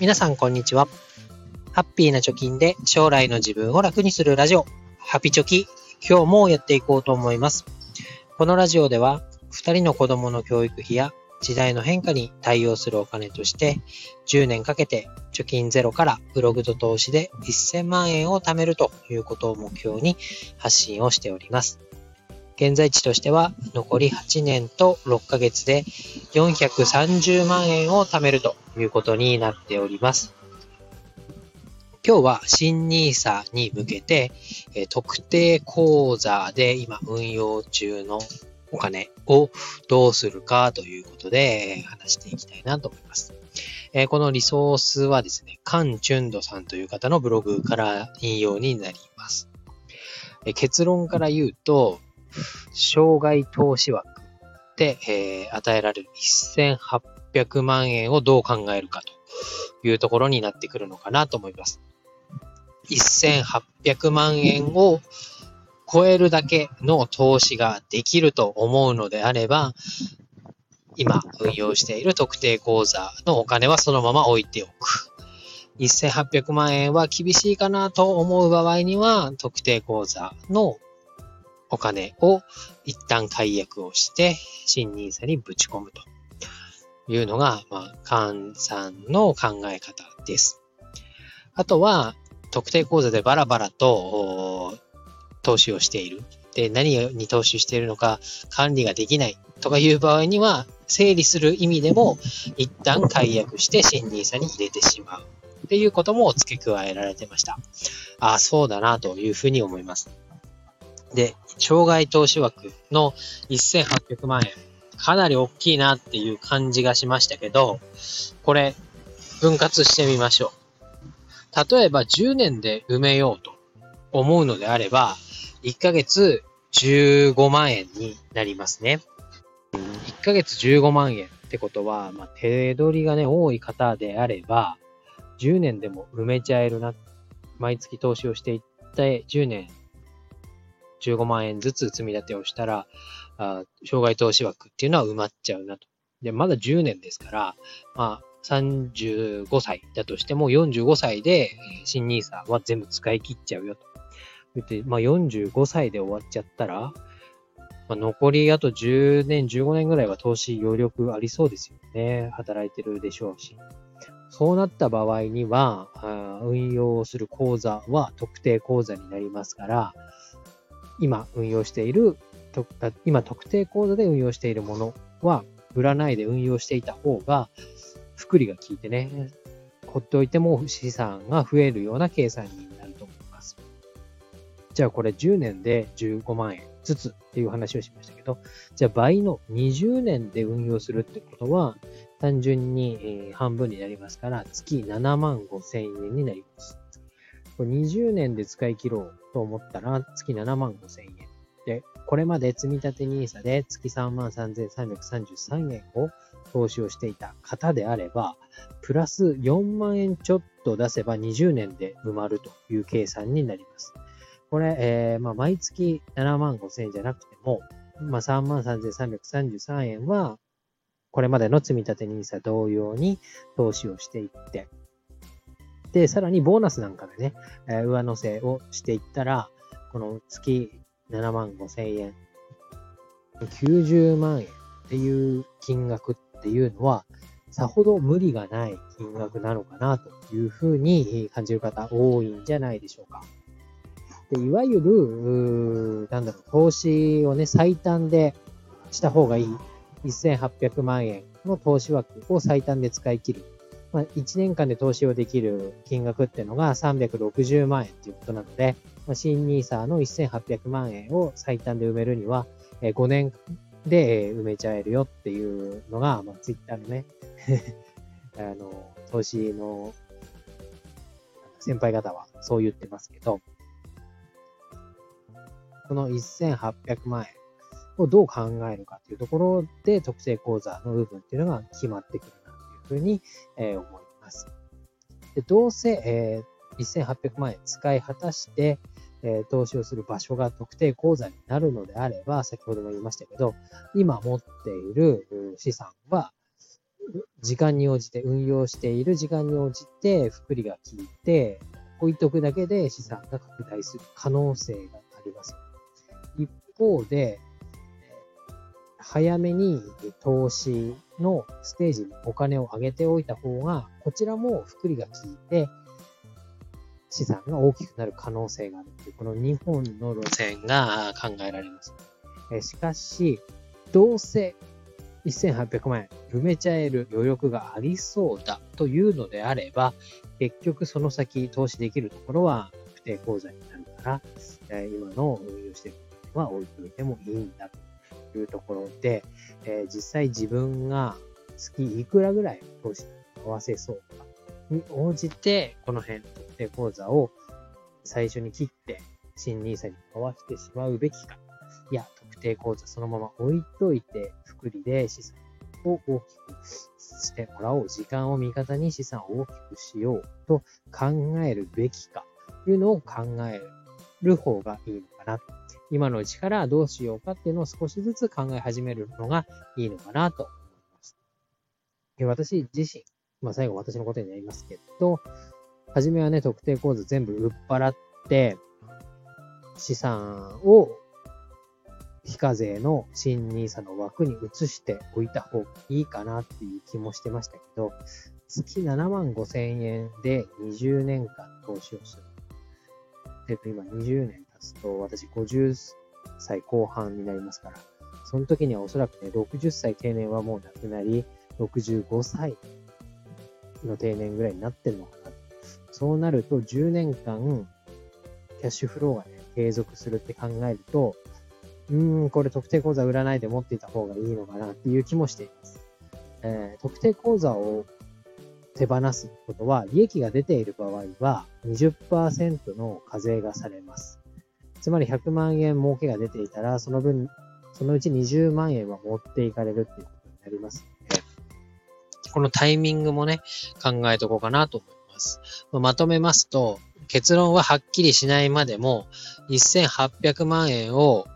皆さんこんにちは。ハッピーな貯金で将来の自分を楽にするラジオ、ハピチョキ、今日もやっていこうと思います。このラジオでは、2人の子供の教育費や時代の変化に対応するお金として、10年かけて貯金ゼロからブログと投資で1000万円を貯めるということを目標に発信をしております。現在地としては残り8年と6ヶ月で430万円を貯めるということになっております。今日は新 NISA に向けて、え特定口座で今運用中のお金をどうするかということで話していきたいなと思います。えこのリソースはですね、カン・チュンドさんという方のブログから引用になります。え結論から言うと、障害投資枠、えー、与えられる1800万円をどう考えるかというところになってくるのかなと思います。1800万円を超えるだけの投資ができると思うのであれば、今運用している特定口座のお金はそのまま置いておく。1800万円は厳しいかなと思う場合には、特定口座のお金を一旦解約をして、新 NISA にぶち込むというのが、まあ、換算の考え方です。あとは、特定口座でバラバラと投資をしている。で、何に投資しているのか管理ができないとかいう場合には、整理する意味でも、一旦解約して新 NISA に入れてしまう。っていうことも付け加えられてました。ああ、そうだなというふうに思います。で、障害投資枠の1800万円。かなり大きいなっていう感じがしましたけど、これ、分割してみましょう。例えば10年で埋めようと思うのであれば、1ヶ月15万円になりますね。1ヶ月15万円ってことは、まあ、手取りがね、多い方であれば、10年でも埋めちゃえるな。毎月投資をしていって10年15万円ずつ積み立てをしたら、あ障害投資枠っていうのは埋まっちゃうなと。で、まだ10年ですから、まあ、35歳だとしても45歳で新 NISA は全部使い切っちゃうよと。言って、まあ45歳で終わっちゃったら、まあ、残りあと10年、15年ぐらいは投資余力ありそうですよね。働いてるでしょうし。そうなった場合には、運用する口座は特定口座になりますから、今運用している、今特定口座で運用しているものは、売らないで運用していた方が、福利が効いてね、ほっておいても資産が増えるような計算になると思います。じゃあこれ10年で15万円ずつっていう話をしましたけど、じゃあ倍の20年で運用するってことは、単純に半分になりますから、月7万5千円になります。これ20年で使い切ろうと思ったら、月7万5千円。で、これまで積立 NISA で月3万3333円を投資をしていた方であれば、プラス4万円ちょっと出せば20年で埋まるという計算になります。これ、えー、まあ、毎月7万5千円じゃなくても、まあ、3万3333円は、これまでの積立 NISA 同様に投資をしていって、で、さらにボーナスなんかでね、え、上乗せをしていったら、この月7万5千円、90万円っていう金額っていうのは、さほど無理がない金額なのかなというふうに感じる方多いんじゃないでしょうか。でいわゆる、なんだろう、投資をね、最短でした方がいい。1800万円の投資枠を最短で使い切る。まあ、1年間で投資をできる金額っていうのが360万円っていうことなので、まあ、新 NISA の1800万円を最短で埋めるには、え5年で埋めちゃえるよっていうのが、まあ、Twitter のね あの、投資の先輩方はそう言ってますけど、この1800万円をどう考えるかっていうところで特定口座の部分っていうのが決まってくる。ふうに、え、思います。でどうせ、え、1800万円使い果たして、え、投資をする場所が特定口座になるのであれば、先ほども言いましたけど、今持っている資産は、時間に応じて、運用している時間に応じて、福利が効いて、置いとくだけで資産が拡大する可能性があります。一方で、早めに投資のステージにお金を上げておいた方が、こちらも福利が効いて、資産が大きくなる可能性があるという、この2本の路線が考えられます。しかし、どうせ1800万円埋めちゃえる余力がありそうだというのであれば、結局その先投資できるところは不定口座になるから、今の運用しているのは置いといてもいいんだとというところで、え実際自分が月いくらぐらい投資に合わせそうかに応じて、この辺、特定口座を最初に切って、新 NISA に合わせてしまうべきか。いや、特定口座そのまま置いといて、福利で資産を大きくしてもらおう。時間を味方に資産を大きくしようと考えるべきかというのを考えるる方がいいのかな。今のうちからどうしようかっていうのを少しずつ考え始めるのがいいのかなと思います。私自身、まあ最後私のことになりますけど、はじめはね、特定口座全部売っ払って、資産を非課税の新 NISA の枠に移しておいた方がいいかなっていう気もしてましたけど、月7万5千円で20年間投資をする。えっと、今20年経つと、私50歳後半になりますから、その時にはおそらくね、60歳定年はもうなくなり、65歳の定年ぐらいになってるのかな。そうなると、10年間、キャッシュフローがね、継続するって考えると、うーん、これ特定口座売らないで持っていた方がいいのかなっていう気もしています。えー、特定口座を手放すことは、利益が出ている場合は20%の課税がされます。つまり100万円儲けが出ていたら、その分、そのうち20万円は持っていかれるっていうことになりますので、このタイミングもね、考えとこうかなと思います。まとめますと、結論ははっきりしないまでも、1800万円を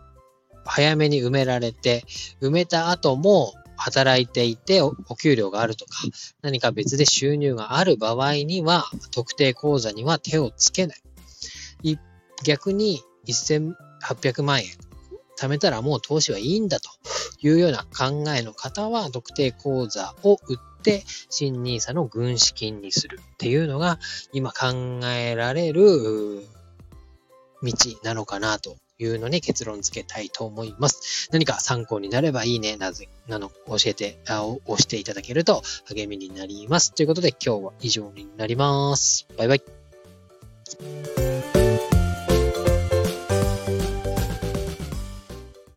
早めに埋められて、埋めた後も働いていてお給料があるとか、何か別で収入がある場合には、特定口座には手をつけない。逆に1800万円貯めたらもう投資はいいんだというような考えの方は、特定口座を売って、新 NISA の軍資金にするっていうのが、今考えられる道なのかなというのに結論付けたいと思います。何か参考になればいいね、なぜ、なの、教えて、あ押していただけると励みになります。ということで今日は以上になります。バイバイ。